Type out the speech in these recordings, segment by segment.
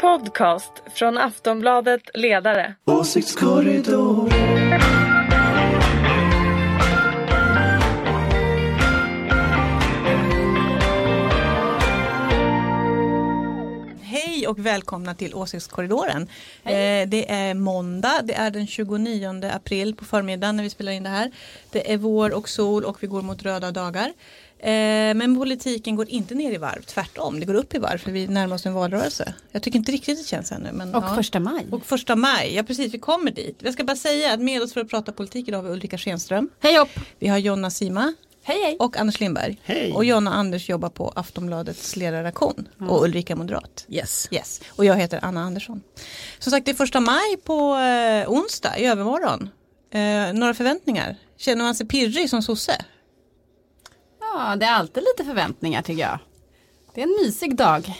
podcast från Aftonbladet Ledare. Åsiktskorridor. Hej och välkomna till Åsiktskorridoren. Eh, det är måndag, det är den 29 april på förmiddagen när vi spelar in det här. Det är vår och sol och vi går mot röda dagar. Eh, men politiken går inte ner i varv, tvärtom. Det går upp i varv för vi närmar oss en valrörelse. Jag tycker inte riktigt det känns ännu. Men, Och ja. första maj. Och första maj, ja precis, vi kommer dit. Jag ska bara säga att med oss för att prata politik idag har vi Ulrika Schenström. Hej hopp! Vi har Jonna Sima Hej hej! och Anders Lindberg. Hej. Och Jonna och Anders jobbar på Aftonbladets ledarredaktion och Ulrika Moderat. Yes. Yes. Och jag heter Anna Andersson. Som sagt det är första maj på eh, onsdag i övermorgon. Eh, några förväntningar? Känner man sig pirrig som sosse? Ja, det är alltid lite förväntningar tycker jag. Det är en mysig dag.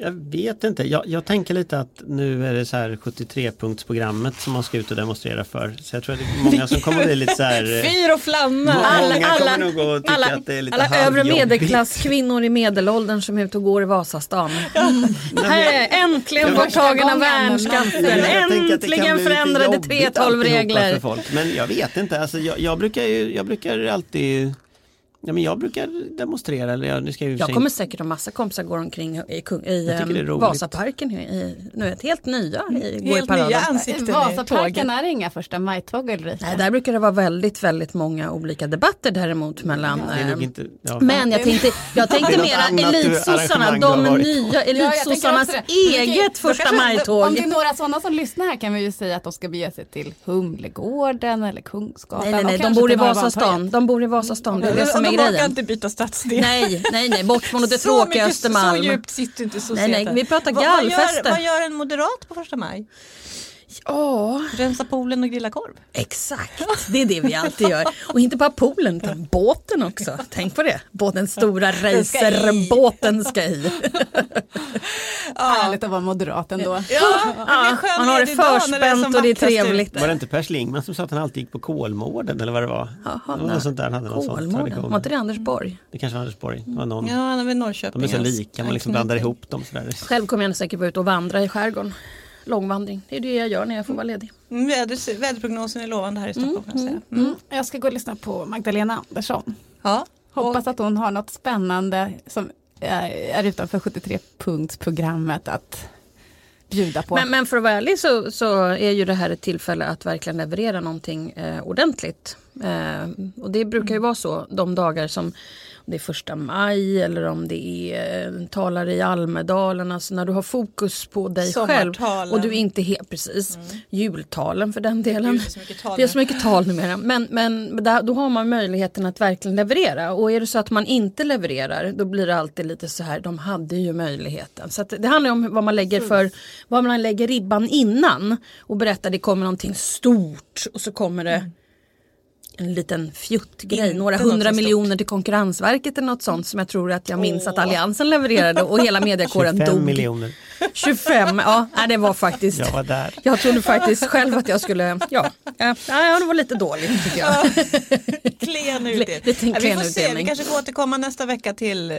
Jag vet inte, jag, jag tänker lite att nu är det så här 73-punktsprogrammet som man ska ut och demonstrera för. Så jag tror att det är många som kommer bli lite så här eh, Fyr och flamma! Alla- nog att tycka alla, att det är lite alla övre medelklasskvinnor i medelåldern som är ute och går i Vasastan. Här är äntligen Jag borttagen av värnskatten. Äntligen förändrade jobbigt alltihopa 3.12-regler. för folk. Men jag vet inte, alltså, jag, jag, brukar ju, jag brukar alltid Ja, men jag brukar demonstrera. Eller jag, nu ska jag, Jag kommer säkert ha massa kompisar går omkring i, Kung- i det är roligt. Vasaparken. I, nu vet, helt nya i, går i Helt nya ansikten Vasaparken är det inga första maj-tåg Ulrika. Nej, där brukar det vara väldigt, väldigt många olika debatter däremot mellan Det är nog em, inte, ja. Men jag tänkte, jag tänkte Det är mera elitsossarna, de nya elitsossarnas det. eget första kanske- Om maj-tåg. det är några sådana som lyssnar här kan vi ju säga att de ska bege sig till Humlegården eller Kungsgatan. Nej, nej, nej, de bor i. Vasastan. De bor i Vasastan, det är det som är de orkar grejen. inte byta stadsdel. Nej, nej, nej, bort från det tråkiga mycket- Östermalm. Så djupt sitter inte Nej, nej, societeten. vi pratar Vad- vad gallfester. Vad gör en moderat på första maj? Ja, Rensa poolen och grilla korv? exakt. Det är det vi alltid gör. Och inte bara poolen, utan båten också. Tänk på det. Båten stora racerbåten ska i. Härligt att vara moderat ändå. Ja, skön Man har det förspänt och det är trevligt. Var det inte Per Schlingmann som sa att han alltid gick på Kolmården eller vad det var? Jaha, det var nej. något sånt där, han hade Kolmården, var inte det Anders Borg? Det kanske var Anders Borg. Det var någon. Ja, han är väl Norrköping. De är så lika, man liksom blandar ihop dem sådär. Själv kommer jag säkert vara ute och vandra i skärgården. Långvandring, det är det jag gör när jag får vara ledig. Mm, väders, väderprognosen är lovande här i Stockholm kan jag säga. Mm. Mm. Jag ska gå och lyssna på Magdalena Andersson. Ja. Hoppas att hon har något spännande som är är utanför 73-punktsprogrammet att bjuda på. Men, men för att vara ärlig så, så är ju det här ett tillfälle att verkligen leverera någonting eh, ordentligt. Eh, och det brukar ju vara så de dagar som om det är första maj eller om det är eh, talare i Almedalen. Alltså när du har fokus på dig själv och du inte helt precis jultalen för den delen. Gud, det är så mycket tal numera. Men, men där, då har man möjligheten att verkligen leverera. Och är det så att man inte levererar då blir det alltid lite så här, de hade ju möjligheten. Så det handlar om vad man lägger för, vad man lägger ribban innan. Och berättar det kommer någonting stort och så kommer det en liten fjuttgrej, några hundra miljoner till Konkurrensverket eller något sånt som jag tror att jag minns att Alliansen levererade och hela mediekåren 25 dog. miljoner. 25, ja det var faktiskt. Jag var där. Jag trodde faktiskt själv att jag skulle, ja, ja, ja det var lite dåligt tycker jag. Klen utdelning. Lite vi får se, vi kanske får återkomma nästa vecka till eh,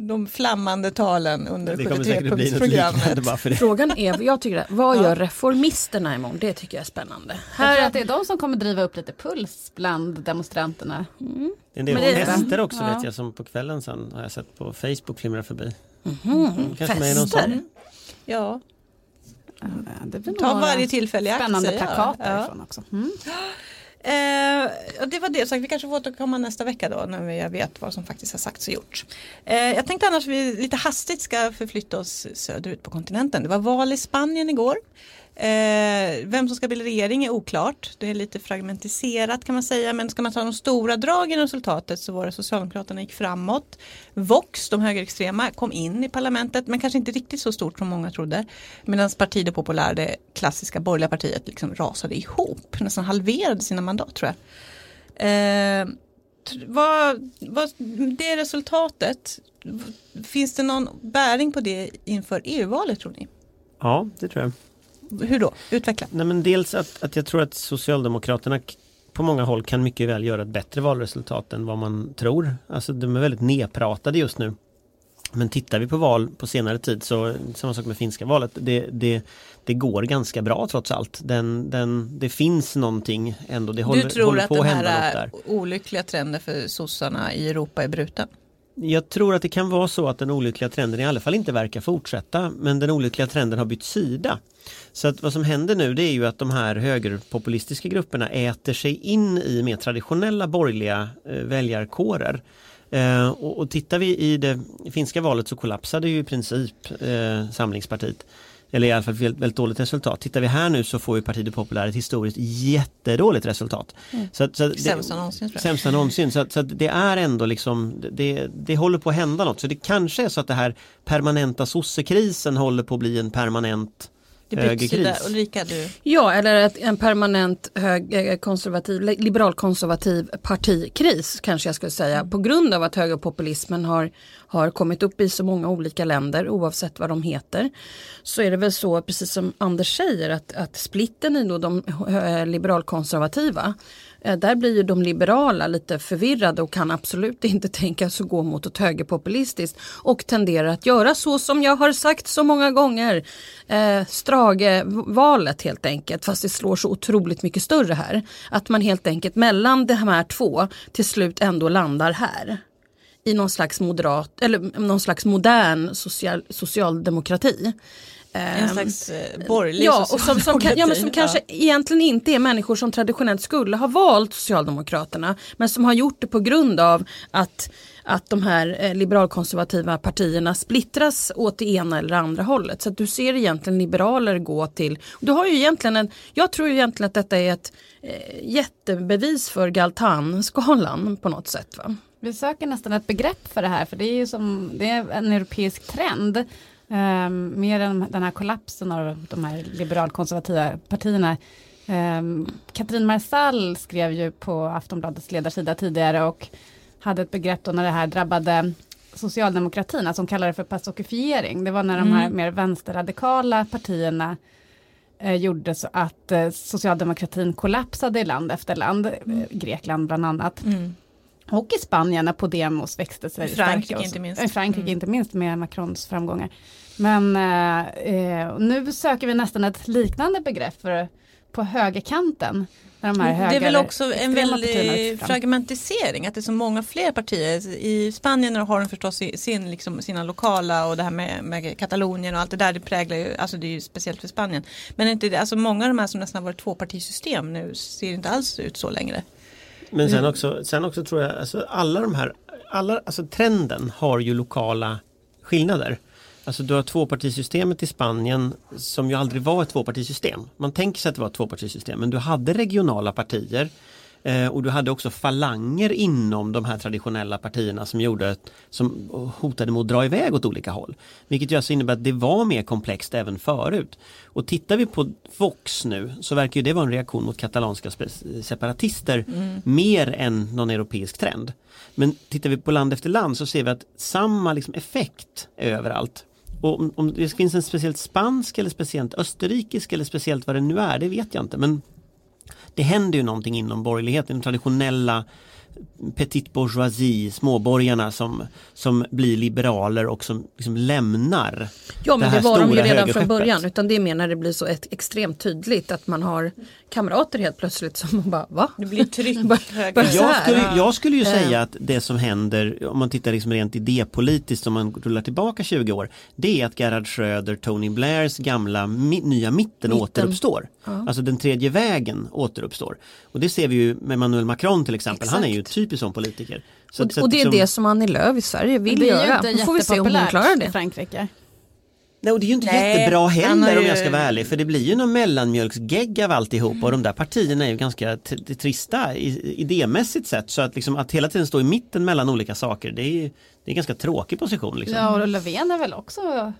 de flammande talen under Det kommer säkert att bli något liknande 73-punktsprogrammet. bara för det. Frågan är, jag tycker det, vad gör reformisterna imorgon? Det tycker jag är spännande. Jag tror Här, att det är de som kommer driva upp lite puls bland demonstranterna. Det är en del det fester också Ja. vet jag som på kvällen sen har jag sett på Facebook flimra förbi. Mhm, Kanske med någon sån. Ja, Det blir ta varje tillfälle i akt, Spännande plakat Ja. därifrån också. Mm. Eh, och det var det, så vi kanske får återkomma nästa vecka då när jag vet vad som faktiskt har sagts och gjorts. Eh, jag tänkte annars att vi lite hastigt ska förflytta oss söderut på kontinenten. Det var val i Spanien igår. Eh, vem som ska bilda regering är oklart. Det är lite fragmentiserat kan man säga. Men ska man ta de stora dragen i resultatet så var det Socialdemokraterna gick framåt. Vox, de högerextrema, kom in i parlamentet men kanske inte riktigt så stort som många trodde. Medan Partido Popular, det klassiska borgerliga partiet, liksom rasade ihop. Nästan halverade sina mandat tror jag. Eh, vad, vad, det resultatet, finns det någon bäring på det inför EU-valet tror ni? Ja, det tror jag. Hur då? Utveckla. Nej, men dels att, att jag tror att Socialdemokraterna på många håll kan mycket väl göra ett bättre valresultat än vad man tror. Alltså de är väldigt nedpratade just nu. Men tittar vi på val på senare tid så samma sak med finska valet. Det, det, det går ganska bra trots allt. Den, den, det finns någonting ändå. Det håller, du tror håller att på den att hända något här där. olyckliga trenden för sossarna i Europa är bruten? Jag tror att det kan vara så att den olyckliga trenden i alla fall inte verkar fortsätta men den olyckliga trenden har bytt sida. Så att vad som händer nu det är ju att de här högerpopulistiska grupperna äter sig in i mer traditionella borgerliga eh, väljarkårer. Eh, och, och tittar vi i det finska valet så kollapsade ju i princip eh, Samlingspartiet. Eller i alla fall väldigt, väldigt dåligt resultat. Tittar vi här nu så får ju Partiet Populär ett historiskt jättedåligt resultat. Så, att- så att det- Sämsta någonsin tror jag. Sämsta någonsin. Så, så det är ändå liksom, det, det håller på att hända något. Så det kanske är så att det här permanenta sossekrisen håller på att bli en permanent Det högerkris. där. Ulrika, du. Ja, eller ett, en permanent hög, eh, konservativ, liberalkonservativ partikris kanske jag skulle säga. På grund av att högerpopulismen har, har kommit upp i så många olika länder oavsett vad de heter. Så är det väl så, precis som Anders säger, att, att splitten i då de eh, liberalkonservativa eh, Eh, där blir ju de liberala lite förvirrade och kan absolut inte tänka sig att gå mot ett högerpopulistiskt och tenderar att göra så som jag har sagt så många gånger. Eh, Strage-valet helt enkelt, fast det slår så otroligt mycket större här. Att man helt enkelt mellan de här två till slut ändå landar här. I någon slags moderat, eller någon slags modern social, socialdemokrati. En Ehm, slags eh, borgerlig Ja, och som, som, kan, ja, men som kanske egentligen inte är människor som traditionellt skulle ha valt Socialdemokraterna. Men som har gjort det på grund av att, att de här eh, liberalkonservativa partierna splittras åt det ena eller andra hållet. Så att du ser egentligen liberaler gå till, du har ju egentligen en, jag tror ju egentligen att detta är ett eh, jättebevis för Galtan-skalan på något sätt. Va? Vi söker nästan ett begrepp för det här, för det är ju som, det är en europeisk trend. Um, mer än den här kollapsen av de här liberalkonservativa partierna. Um, Katrin Marsall skrev ju på Aftonbladets ledarsida tidigare och hade ett begrepp då när det här drabbade socialdemokratin, alltså hon kallade det för pastokifiering. Det var när de här mer vänsterradikala partierna eh, gjorde så att eh, socialdemokratin kollapsade i land efter land, eh, Grekland bland annat. Mm. Och i Spanien när Podemos växte sig Frankrike starka inte minst. I Frankrike Mm. inte minst med Macrons framgångar. Men eh, eh, nu söker vi nästan ett liknande begrepp för, på högerkanten. De Mm, Det är väl också en väldig fragmentisering, att det är så många fler partier. I Spanien har de förstås sin, liksom, sina lokala och det här med, med Katalonien och allt det där, det präglar ju, alltså det är ju speciellt för Spanien. Men inte alltså många av de här som nästan har varit tvåpartisystem nu ser inte alls ut så längre. Men Mm. sen också, sen också tror jag, alltså alla de här, alla, alltså trenden har ju lokala skillnader. Alltså du har tvåpartisystemet i Spanien som ju aldrig var ett tvåpartisystem. Man tänker sig att det var ett tvåpartisystem men du hade regionala partier eh, och du hade också falanger inom de här traditionella partierna som gjorde som hotade med att dra iväg åt olika håll. Vilket ju alltså innebär att det var mer komplext även förut. Och tittar vi på Vox nu så verkar ju det vara en reaktion mot katalanska separatister mer än någon europeisk trend. Men tittar vi på land efter land så ser vi att samma liksom effekt är överallt. Och om, om det finns en speciellt spansk eller speciellt österrikisk eller speciellt vad det nu är, det vet jag inte. Men det händer ju någonting inom borgerligheten, den traditionella petit bourgeoisie, småborgarna som, som blir liberaler och som liksom lämnar Ja men det det, var de ju redan från början utan det är mer när det blir så ett, extremt tydligt att man har kamrater helt plötsligt som man bara va? Det blir tryck Jag skulle, jag skulle ju Eh. säga att det som händer, om man tittar liksom rent idépolitiskt, om man rullar tillbaka 20 år, det är att Gerhard Schröder, Tony Blairs gamla mi, nya mitten, Mitten. återuppstår. Alltså den tredje vägen återuppstår. Och det ser vi ju med Emmanuel Macron till exempel, han är ju Exakt. typisk sån politiker. Så, Och, så och det är liksom- det som Annie Lööf i Sverige vill det är ju göra. inte Då får vi se om hon klarar i det. Frankrike. Nej, och det är ju inte Nej, jättebra heller har om ju- jag ska vara ärlig för det blir ju någon mellanmjölksgegg av alltihop och de där partierna är ju ganska trista i, idémässigt sett så att, liksom, att hela tiden stå i mitten mellan olika saker det är, ju- det är en ganska tråkig position. Liksom. Ja, och Löfven är väl också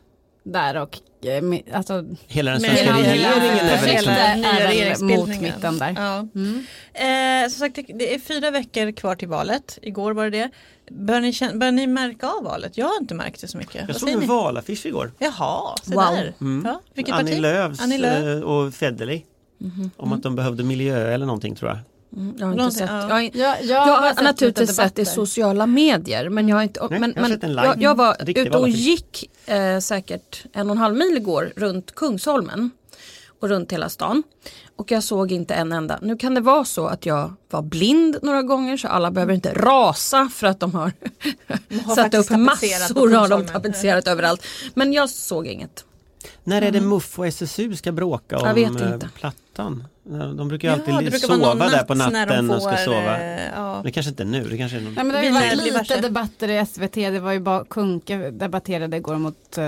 där och eh, alltså, Hela den svenska hela- regeringen är väl liksom, mot mitten där. Ja. Mm. Eh, som sagt, det- är fyra veckor kvar till valet. Igår var det det. Bör ni, bör ni märka av valet? Jag har inte märkt det så mycket. jag Vad såg en valaffisch igår. Jaha, se Wow. där. Ja, vilket Annie parti? Lööfs Annie Lööf. eh, och Federley. Om att de behövde miljö eller någonting tror jag. Mm, jag har inte Någonting, sett. ja. Jag, har- Jag, jag, jag har sett naturligtvis sett i sociala medier men jag har inte, Nej, men, jag har men sett en live. jag, jag var ute och gick eh, säkert en och en halv mil igår runt Kungsholmen och runt hela stan. Och jag såg inte en enda. Nu kan det vara så att jag var blind några gånger så alla behöver inte rasa för att de har, har satt upp massor har de Kungsholmen. tapetserat överallt. Men jag såg inget. När är det MUF och SSU ska bråka om Jag vet eh, inte. Plattan? De brukar ju Ja, alltid det brukar sova där på natt när de natten och ska sova. eh, ja. Det kanske inte är nu, det kanske är någon... Nej, men det har ju varit lite varse. debatter i SVT. Det var ju bara Kunke debatterade igår mot uh,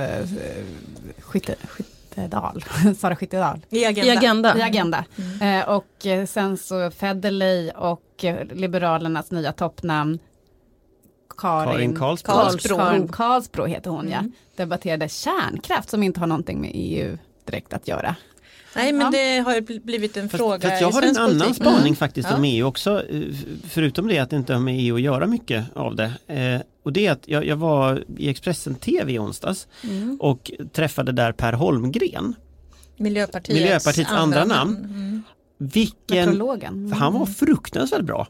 Skytte, Skyttedal, Sara Skyttedal. I agenda. I Agenda. i Agenda. Eh, och eh, sen så Federley och eh, Liberalernas nya toppnamn Karin, Karin Karlsbro. Karlsbro. Karin Karlsbro heter hon ja. Mm. Debatterade kärnkraft som inte har någonting med EU direkt att göra. Nej men Ja. det har blivit en Fast, fråga fast jag i har en annan politik. spaning Mm. faktiskt Ja. om EU också. eh, Förutom det att det inte har med EU att göra mycket av det. Eh, och det är att jag, jag var i Expressen TV i onsdags Mm. och träffade där Per Holmgren. Miljöpartiets, Miljöpartiets andra namn. Mm. Vilken, han var fruktansvärt bra.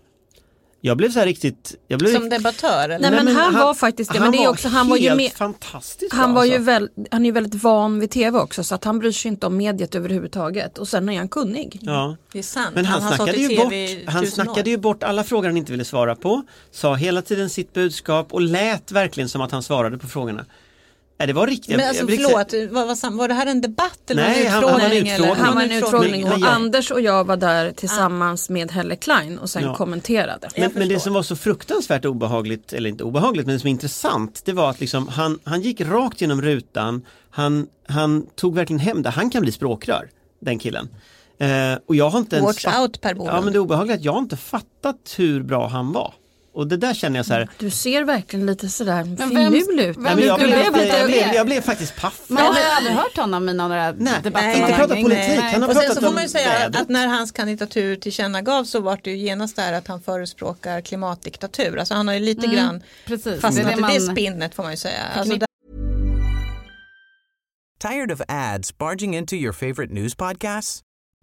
Jag blev så här riktigt, jag blev Som debattör eller? Nej, men han var faktiskt det, men det är också- han var ju helt med- fantastiskt Han, var ju alltså. väl, han är ju väldigt van vid tv också så att han bryr sig inte om mediet överhuvudtaget. Och sen är han kunnig. Ja. Det är sant. Men han, stått snackade ju bort, han snackade ju bort alla frågor han inte ville svara på. Sa hela tiden sitt budskap och lät verkligen som att han svarade på frågorna. Nej, det var riktigt. Men alltså förlåt, var, var, var det här en debatt eller Nej, var han- det han var en utfrågning? eller? utfrågning. Han var en utfrågning Men och jag- Anders och jag var där tillsammans med Helle Klein och sen Ja. kommenterade. Men, men det som var så fruktansvärt obehagligt, eller inte obehagligt, men det som är intressant, det var att liksom, han, han gick rakt genom rutan, han, han tog verkligen hem det, han kan bli språkrör, den killen. Eh, och jag har inte ens Watch out Per Bolund. Ja men det är obehagligt att jag har inte fattat hur bra han var. Och det där känner jag så här, Du ser verkligen lite sådär finurlig ut. vem jag, blev, jag jag, veta blev, det? jag blev faktiskt paff. Man har ju aldrig hört honom i några Nej, debatter. inte Nej, prata nej, politik, nej. han har och sen pratat så får man ju säga vädret. att när hans kandidatur tillkännagavs så var det ju genast där att han förespråkar klimatdiktatur. Alltså han har ju lite Mm, grann Precis, fastnat det är i det det man- spinnet får man ju säga. Alltså, Tired of ads barging into your favorite news podcasts?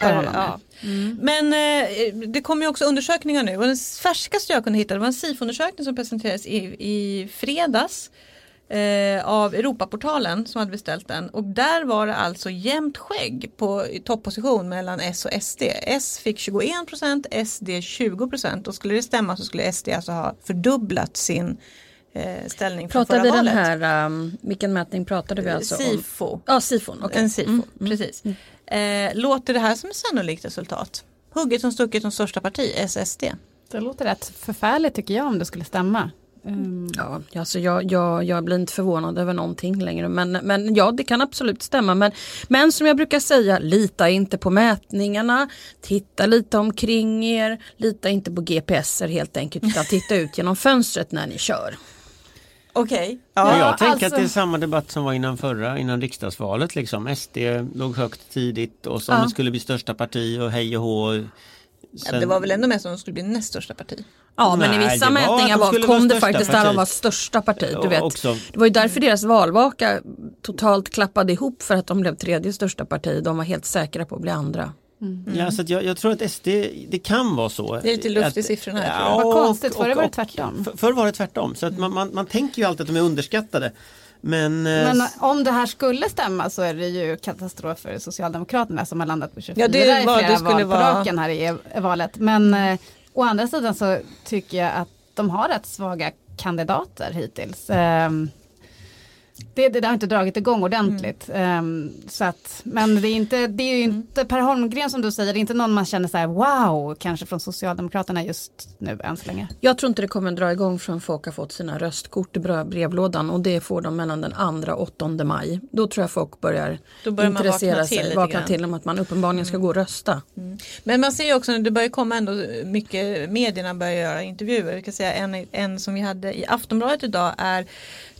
För honom, ja. Men eh, det kommer ju också undersökningar nu och den färskaste jag kunde hitta det var en SIFO-undersökning som presenterades i, i fredags eh, av Europaportalen som hade beställt den och där var det alltså jämnt skägg på topposition mellan S och SD. S fick 21% SD 20 och skulle det stämma så skulle SD alltså ha fördubblat sin eh, ställning från Pratar förra vi den valet. här, um, vilken mätning pratade vi alltså om? SIFO. Ja, Sifon. okej. En SIFO, Mm, precis. Eh, låter det här som ett sannolikt resultat? Hugget som stucket som största parti, SSD. Det låter rätt förfärligt tycker jag om det skulle stämma. Um, Ja, alltså jag, jag, jag blir inte förvånad över någonting längre. Men, men ja, det kan absolut stämma. Men, men som jag brukar säga, lita inte på mätningarna. Titta lite omkring er. Lita inte på GPSer helt enkelt. Utan titta ut genom fönstret när ni kör. Okej. Ja, jag tänker alltså- att det är samma debatt som var innan förra, innan riksdagsvalet liksom. SD låg högt tidigt och som Ja. skulle bli största parti och hej och hå. Ja, Sen- det var väl ändå mest som de skulle bli näst största parti. Ja, men i Nej, vissa det var mätningar de var, kom det faktiskt där de var största parti. Ja, Du vet. också. Det var ju därför deras valvaka totalt klappade ihop för att de blev tredje största parti. De var helt säkra på att bli andra. Ja, så att jag, jag tror att SD, det kan vara så. Det är lite luft i siffrorna här, jag. Vad konstigt, förr var det tvärtom. för- Förr var det tvärtom, så att man, man, man tänker ju alltid att de är underskattade. Men, eh, Men om det här skulle stämma så är det ju katastrof för Socialdemokraterna som har landat på 24 Ja, det i var- flera det skulle val på vara- raken här i i valet. Men eh, å andra sidan så tycker jag att de har rätt svaga kandidater hittills. Ehm, det, det där har inte dragit igång ordentligt. Ehm, så att, men det är, inte, det är ju inte Per Holmgren som du säger, det är inte någon man känner så här wow, kanske från Socialdemokraterna just nu än så länge. Jag tror inte det kommer dra igång förrän folk har fått sina röstkort i brevlådan och det får de mellan den 2 och 8 maj. Då tror jag folk börjar, Då börjar man intressera till sig, vakna till om att man uppenbarligen ska gå och rösta. Men man ser ju också det börjar komma ändå mycket, medierna börjar göra intervjuer. Vi kan säga en, en som vi hade i Aftonbladet idag är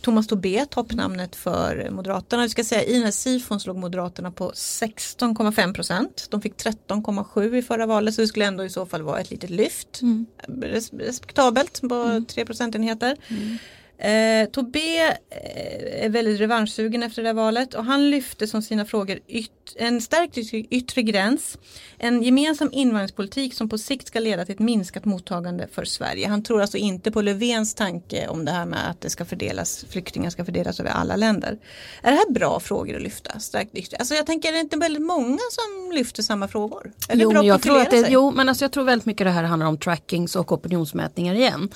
Thomas Tobé, toppnamnet namnet för Moderaterna. Vi ska säga i den här sifon slog Moderaterna på 16,5 procent. De fick 13,7 i förra valet så det skulle ändå i så fall vara ett litet lyft. Mm. Res- Respektabelt på 3 procentenheter. Eh, Tobé eh, är väldigt revanschsugen efter det här valet och han lyfte som sina frågor yt- en stärkt yt- yttre gräns, en gemensam invandringspolitik som på sikt ska leda till ett minskat mottagande för Sverige. Han tror alltså inte på Löfvens tanke om det här med att det ska fördelas, flyktingar ska fördelas över alla länder. Är det här bra frågor att lyfta? Stärkt yttre? Alltså jag tänker, är det inte väldigt många som lyfter samma frågor? Det Jo bra men, jag tror att det, sig? jo, men alltså jag tror väldigt mycket det här handlar om trackings och opinionsmätningar igen.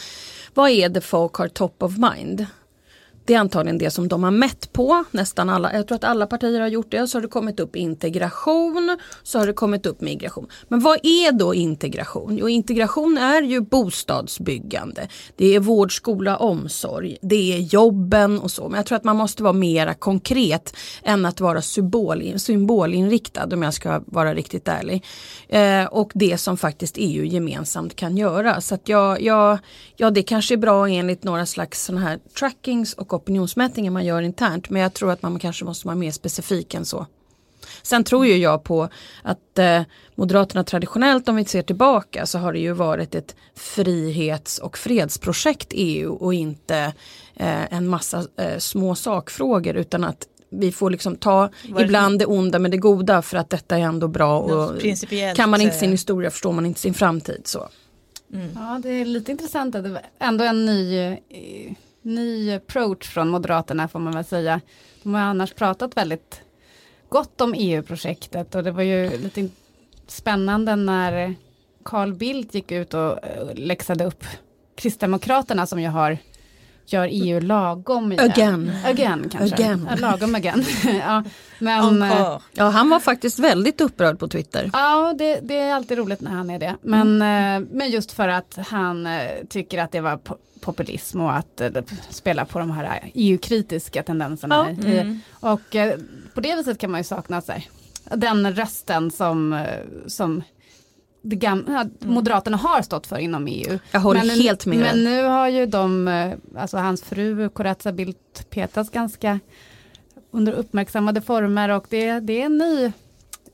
Vad är det folk har top of mind? Det är antagligen det som de har mätt på, nästan alla. Jag tror att alla partier har gjort det. Så har det kommit upp integration, så har det kommit upp migration. Men vad är då integration? Jo, integration är ju bostadsbyggande. Det är vård, skola, omsorg. Det är jobben och så. Men jag tror att man måste vara mera konkret än att vara symbol, symbolinriktad om jag ska vara riktigt ärlig. Eh, och det som faktiskt EU gemensamt kan göra. Så att jag, jag, ja, det kanske är bra enligt några slags sådana här trackings och opinionsmätningar man gör internt. Men jag tror att man kanske måste vara mer specifik än så. Sen tror ju jag på att eh, Moderaterna traditionellt om vi ser tillbaka så har det ju varit ett frihets och fredsprojekt EU och inte eh, en massa eh, små sakfrågor utan att vi får liksom ta Var det- ibland det onda med det goda för att detta är ändå bra och kan man inte eh, sin historia förstår man inte sin framtid. Så. Ja, det är lite intressant att det var ändå en ny, eh, ny approach från Moderaterna får man väl säga. De har annars pratat väldigt gott om EU-projektet och det var ju lite spännande när Carl Bildt gick ut och eh, läxade upp Kristdemokraterna som ju har gör EU lagom igen. Again. Again kanske. Again. Ja, lagom again. ja, men, eh. Ja han var faktiskt väldigt upprörd på Twitter. Ja, det, det är alltid roligt när han är det. Men, eh, men just för att han eh, tycker att det var po- populism och att spela på de här EU-kritiska tendenserna. I, och eh, på det viset kan man ju sakna här, den rösten som, som det gam- ja, Moderaterna har stått för inom EU. Jag håller men, helt med Men nu har ju de, eh, alltså hans fru Corazza Bildt petats ganska under uppmärksammade former och det, det är en ny,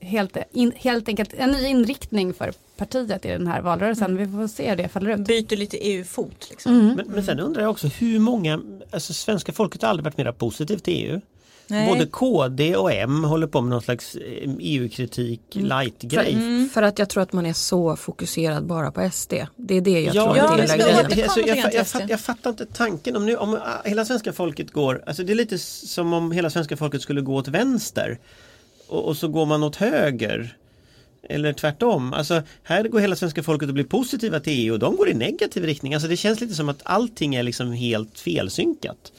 helt, in, helt enkelt en ny inriktning för partiet i den här valrörelsen. Vi får se hur det faller ut. Byter lite EU-fot liksom. Men, men sen undrar jag också hur många, alltså svenska folket har aldrig varit mer positivt till EU. Nej. Både KD och M håller på med någon slags eh, EU-kritik light-grej. För, för att jag tror att man är så fokuserad bara på SD. Det är det jag Ja, tror ja, det är det hela ska grejen. jag, jag, jag, jag fattar inte tanken om, nu, om ah, hela svenska folket går, alltså det är lite som om hela svenska folket skulle gå åt vänster och, och så går man åt höger. Eller tvärtom, alltså här går hela svenska folket och blir positiva till EU och de går i negativ riktning. Alltså det känns lite som att allting är liksom helt felsynkat.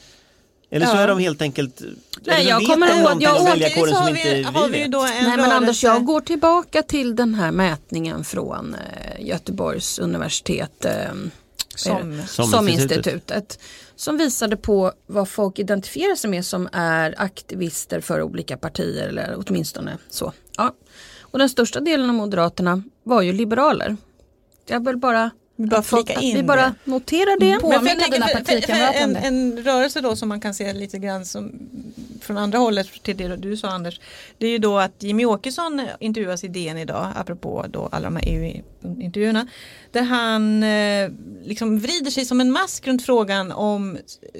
Eller så Ja. är de helt enkelt Nej, jag kommer ihåg jag har inte vi, har vi då en Nej men. Anders, jag går tillbaka till den här mätningen från eh, Göteborgs universitet. Eh, Som- eh, Som som institutet. institutet. Som visade på vad folk identifierar sig med som är aktivister för olika partier eller åtminstone så. Ja. Och den största delen av Moderaterna var ju liberaler. Jag vill bara, Vi bara flika in vi bara noterar det. Påminna dina partikamrater om en, det. en rörelse då som man kan se lite grann som från andra hållet till det du sa Anders. Det är ju då att Jimmy Åkesson intervjuas i DN idag apropå då alla de här EU-intervjuerna. Där han eh, liksom vrider sig som en mask runt frågan om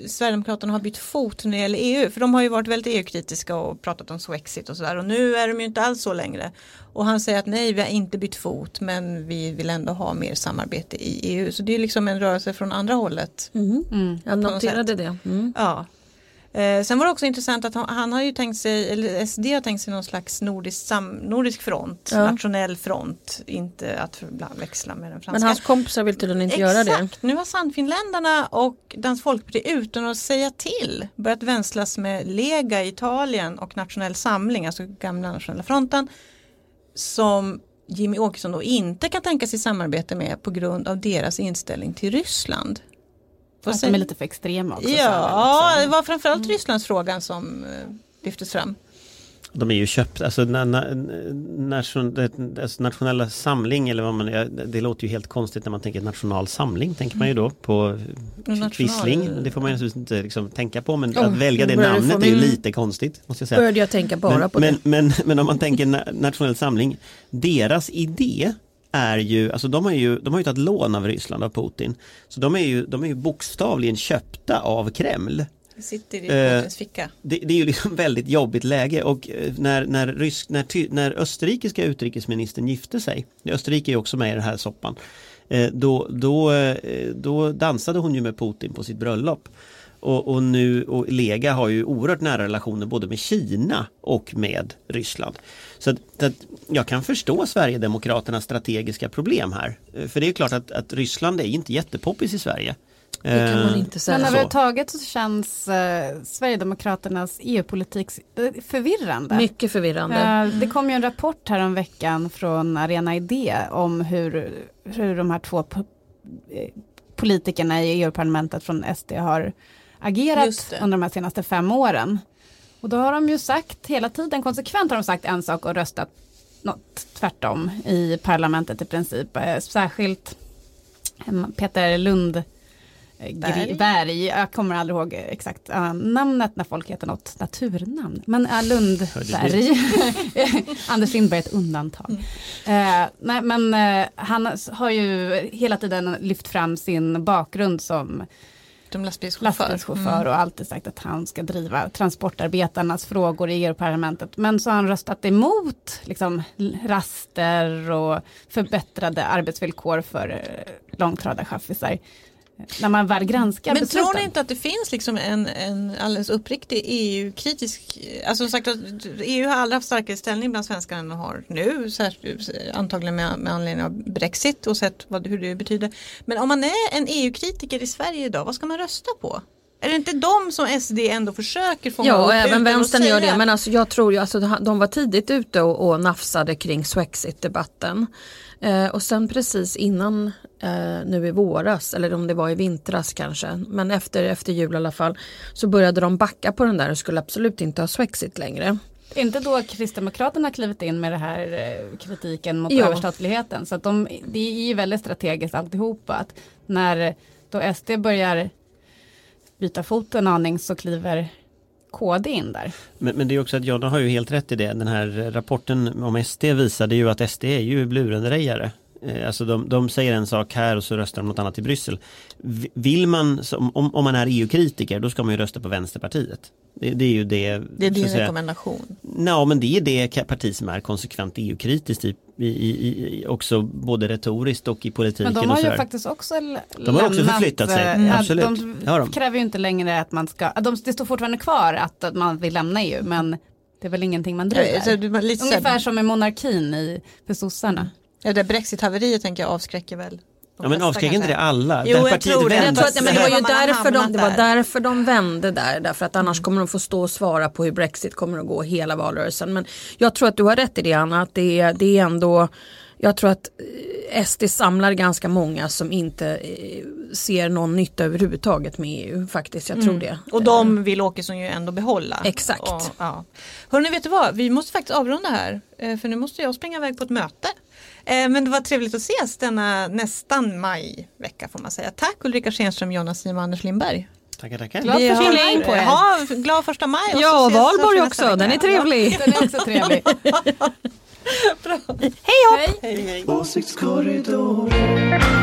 Sverigedemokraterna har bytt fot när det gäller EU. För de har ju varit väldigt EU-kritiska och pratat om Swexit och sådär och nu är de ju inte alls så längre. Och han säger att nej vi har inte bytt fot men vi vill ändå ha mer samarbete i EU. Så det är liksom en rörelse från andra hållet. Mhm. Jag något noterade det. Mm. Ja. Eh, sen var det också intressant att han, han har ju tänkt sig, eller SD har tänkt sig någon slags nordisk, sam, nordisk front, Ja. nationell front, inte att ibland växla med den franska. Men hans kompisar vill tydligen inte Exakt, göra det. nu har Sannfinländarna och Dansk Folkparti utan att säga till börjat vänslas med Lega i Italien och Nationell Samling, alltså gamla Nationella fronten, som Jimmy Åkesson då inte kan tänka sig samarbete med på grund av deras inställning till Ryssland. Att de är lite för extrema också. Ja, han det var framförallt Rysslandsfrågan som eh, lyftes fram. De är ju köpt, alltså, na, na, nation, alltså nationella samling eller vad man det, det låter ju helt konstigt när man tänker national samling tänker man ju då på National- Quisling. Det får man ju naturligtvis inte liksom tänka på men Oh, att välja det namnet är ju lite konstigt. Måste jag säga. Började jag tänka bara men, på men, det. men, men om man tänker na nationell samling, deras idé är ju, alltså de har ju, de har ju tagit lån av Ryssland, av Putin. Så de är ju, de är ju bokstavligen köpta av Kreml. Det sitter i Eh, Putins ficka. Det, det är ju liksom väldigt jobbigt läge och eh, när, när, rysk, när, när österrikiska utrikesministern gifte sig, Österrike är också med i den här soppan, eh, då, då, då dansade hon ju med Putin på sitt bröllop. Och, och nu, och Lega har ju oerhört nära relationer både med Kina och med Ryssland. Så att, att jag kan förstå Sverigedemokraternas strategiska problem här. För det är klart att, att Ryssland är inte jättepoppis i Sverige. Det kan man Eh, inte säga. Men så. överhuvudtaget så känns eh, Sverigedemokraternas EU-politik eh, förvirrande. Mycket förvirrande. Eh, Det kom ju en rapport här om veckan från Arena Idé om hur, hur de här två po- eh, politikerna i EU-parlamentet från SD har agerat under de här senaste fem åren. Och då har de ju sagt hela tiden, konsekvent har de sagt en sak och röstat något tvärtom i parlamentet i princip. Särskilt Peter Lund Berg. Berg. Jag kommer aldrig ihåg exakt eh, namnet när folk heter något naturnamn. Men uh, Lundberg. Anders Lindberg är ett undantag. Eh, nej, men eh, han har ju hela tiden lyft fram sin bakgrund som Som lastbilschaufför. lastbilschaufför och alltid sagt att han ska driva transportarbetarnas frågor i EU-parlamentet. Men så har han röstat emot liksom, raster och förbättrade arbetsvillkor för eh, långtradarchaffisar. När man väl granskar Men besluten. tror ni inte att det finns liksom en, en alldeles uppriktig EU-kritisk, alltså som sagt att EU har aldrig haft starkare ställning bland svenskarna än de har nu, särskilt, antagligen med, med anledning av Brexit och sett vad, hur det betyder. Men om man är en EU-kritiker i Sverige idag, vad ska man rösta på? Är det inte de som SD ändå försöker fånga Ja, och även vänstern gör det. Men alltså, jag tror ju alltså de var tidigt ute och, och nafsade kring Swexit-debatten. Eh, och sen precis innan eh, nu i våras, eller om det var i vintras kanske, men efter, efter jul i alla fall, så började de backa på den där och skulle absolut inte ha Swexit längre. Inte då Kristdemokraterna klivit in med det här eh, kritiken mot Jo. överstatligheten. Så att de, det är ju väldigt strategiskt alltihopa. Att när då SD börjar byta fot en aning så kliver KD in där. Men, men det är också att Jonna har ju helt rätt i det. Den här rapporten om SD visade ju att SD är ju lurendrejare. Eh, Alltså de, de säger en sak här och så röstar de något annat i Bryssel. Vill man, om, om man är EU-kritiker, då ska man ju rösta på Vänsterpartiet. Det, det är ju det. Det är din säga- rekommendation. Ja men det är det parti som är konsekvent EU-kritiskt i, i, i, i, också både retoriskt och i politiken. Men de och har ju faktiskt också De har också förflyttat sig, eh, absolut. De de. kräver ju inte längre att man ska, de, det står fortfarande kvar att, att man vill lämna EU men det är väl ingenting man driver. Här- Ungefär som med monarkin i, för sossarna. Ja, det Brexit-haveriet tänker jag avskräcker väl. Ja men avskräcker inte det alla? Jo, här jag partiet tror det. vände Jag tror att, ja, men det var ju därför de, det var där. därför de vände där. Därför att annars kommer de få stå och svara på hur Brexit kommer att gå hela valrörelsen. Men jag tror att du har rätt i det Anna. Att det, är- det är ändå jag tror att eh, SD samlar ganska många som inte eh, ser någon nytta överhuvudtaget med EU faktiskt. Jag tror det. Och de vill Åkesson ju ändå behålla. Exakt. Och, ja. Hörrni, vet du vad? Vi måste faktiskt avrunda här. eh, För nu måste jag springa iväg på ett möte. Eh, Men det var trevligt att ses denna nästan majvecka får man säga. Tack Ulrika Schenström, Jonas Sim och Anders Lindberg. Tackar, tackar. Glad Vi första har- maj på er. Ja, glad första maj. och Ja, och valborg också, den är trevlig. Den är också trevlig. Bra. Hej! Hej. hej. Åsiktskorridoren